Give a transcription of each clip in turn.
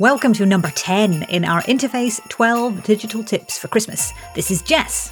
Welcome to number 10 in our Interface 12 digital tips for Christmas. This is Jess.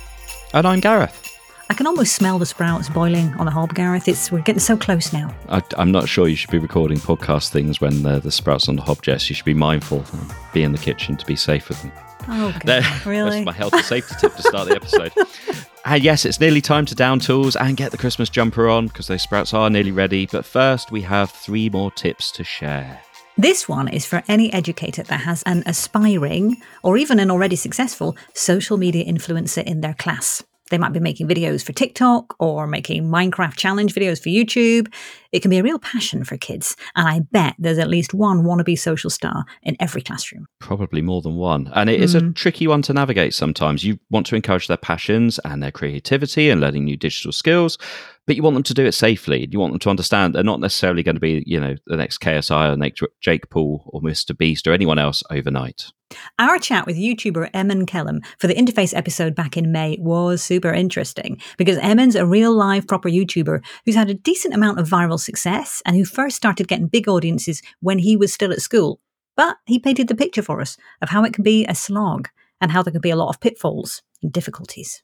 And I'm Gareth. I can almost smell the sprouts boiling on the hob, Gareth. It's we're getting so close now. I, am not sure you should be recording podcast things when the, the sprouts on the hob, Jess. You should be mindful, be in the kitchen to be safe with them. Oh, God, really? That's my health and safety tip to start the episode. And uh, yes, it's nearly time to down tools and get the Christmas jumper on because those sprouts are nearly ready. But first, we have three more tips to share. This one is for any educator that has an aspiring or even an already successful social media influencer in their class. They might be making videos for TikTok or making Minecraft challenge videos for YouTube. It can be a real passion for kids. And I bet there's at least one wannabe social star in every classroom. Probably more than one. And it mm. is a hmm. tricky one to navigate sometimes. You want to encourage their passions and their creativity and learning new digital skills but you want them to do it safely. You want them to understand they're not necessarily going to be, you know, the next KSI or next Jake Paul or Mr. Beast or anyone else overnight. Our chat with YouTuber Eman Kellam for the Interface episode back in May was super interesting because Eman's a real live proper YouTuber who's had a decent amount of viral success and who first started getting big audiences when he was still at school. But he painted the picture for us of how it can be a slog and how there can be a lot of pitfalls and difficulties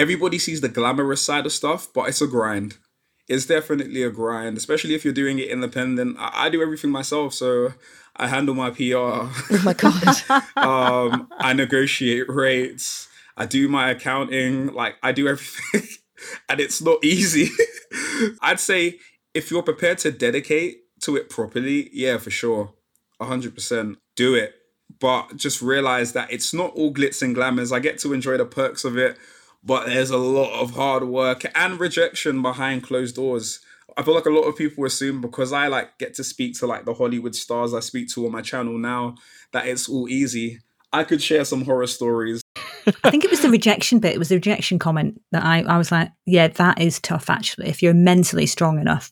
everybody sees the glamorous side of stuff, but it's a grind. It's definitely a grind, especially if you're doing it independent. I, I do everything myself, so I handle my PR. Oh my god! um, I negotiate rates. I do my accounting. Like I do everything, and it's not easy. I'd say if you're prepared to dedicate to it properly, yeah, for sure, hundred percent, do it. But just realize that it's not all glitz and glamours. I get to enjoy the perks of it but there's a lot of hard work and rejection behind closed doors. I feel like a lot of people assume because I like get to speak to like the Hollywood stars I speak to on my channel now that it's all easy. I could share some horror stories. I think it was the rejection bit. It was the rejection comment that I, I was like, yeah, that is tough actually. If you're mentally strong enough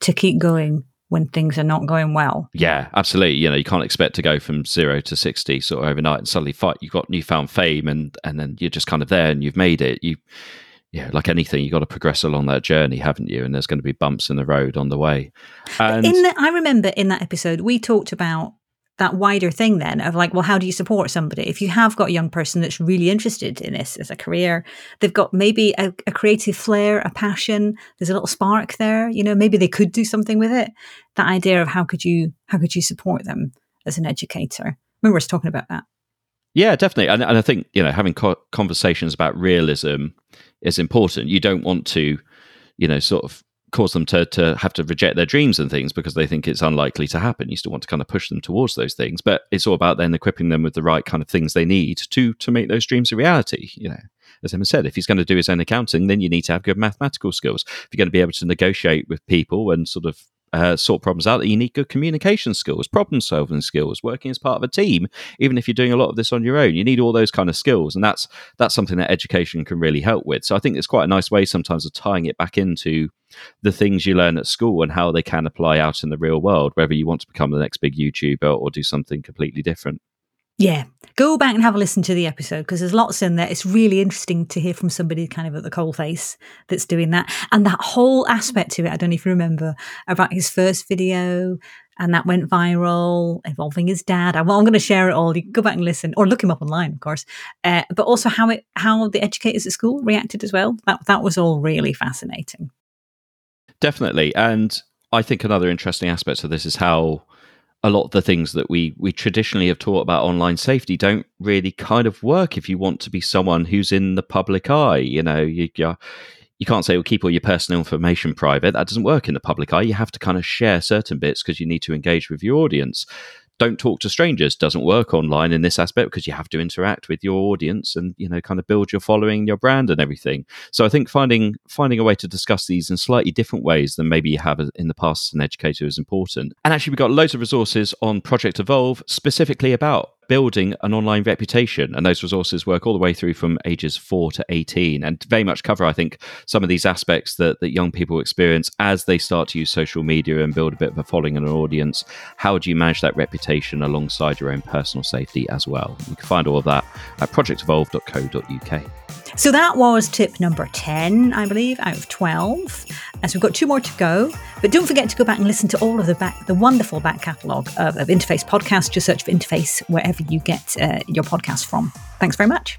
to keep going when things are not going well. Yeah, absolutely. You know, you can't expect to go from zero to sixty sort of overnight and suddenly fight. You've got newfound fame, and and then you're just kind of there and you've made it. You, yeah, like anything, you've got to progress along that journey, haven't you? And there's going to be bumps in the road on the way. And in the, I remember in that episode we talked about that wider thing then of like, well, how do you support somebody? If you have got a young person that's really interested in this as a career, they've got maybe a, a, creative flair, a passion, there's a little spark there, you know, maybe they could do something with it. That idea of how could you how could you support them as an educator? I remember us talking about that. Yeah, definitely. And, and I think, you know, having co- conversations about realism is important. You don't want to, you know, sort of cause them to to have to reject their dreams and things because they think it's unlikely to happen. You still want to kind of push them towards those things, but it's all about then equipping them with the right kind of things they need to to make those dreams a reality. You know, as Eman said, if he's going to do his own accounting, then you need to have good mathematical skills. If you're going to be able to negotiate with people and sort of uh, sort problems out, you need good communication skills, problem solving skills, working as part of a team. Even if you're doing a lot of this on your own, you need all those kind of skills, and that's that's something that education can really help with. So I think it's quite a nice way sometimes of tying it back into the things you learn at school and how they can apply out in the real world, whether you want to become the next big YouTuber or do something completely different. Yeah, go back and have a listen to the episode because there's lots in there. It's really interesting to hear from somebody kind of at the coal face that's doing that. And that whole aspect to it, I don't know if you remember, about his first video and that went viral involving his dad. I, well, I'm going to share it all. You can go back and listen or look him up online, of course. Uh, but also how it, how the educators at school reacted as well. That, that was all really fascinating. Definitely. And I think another interesting aspect of this is how a lot of the things that we we traditionally have taught about online safety don't really kind of work if you want to be someone who's in the public eye. You know, you you can't say, well, keep all your personal information private. That doesn't work in the public eye. You have to kind of share certain bits because you need to engage with your audience don't talk to strangers doesn't work online in this aspect because you have to interact with your audience and you know kind of build your following your brand and everything. So i think finding finding a way to discuss these in slightly different ways than maybe you have in the past as an educator is important. And actually we've got loads of resources on project evolve specifically about building an online reputation. And those resources work all the way through from ages four to 18 and very much cover, I think, some of these aspects that, that young people experience as they start to use social media and build a bit of a following and an audience. How do you manage that reputation alongside your own personal safety as well? You can find all of that at projectevolve.co.uk. So that was tip number 10, I believe, out of 12. As we've got two more to go. But don't forget to go back and listen to all of the back, the wonderful back catalogue of, of Interface podcasts. Just search for Interface wherever you get uh, your podcast from. Thanks very much.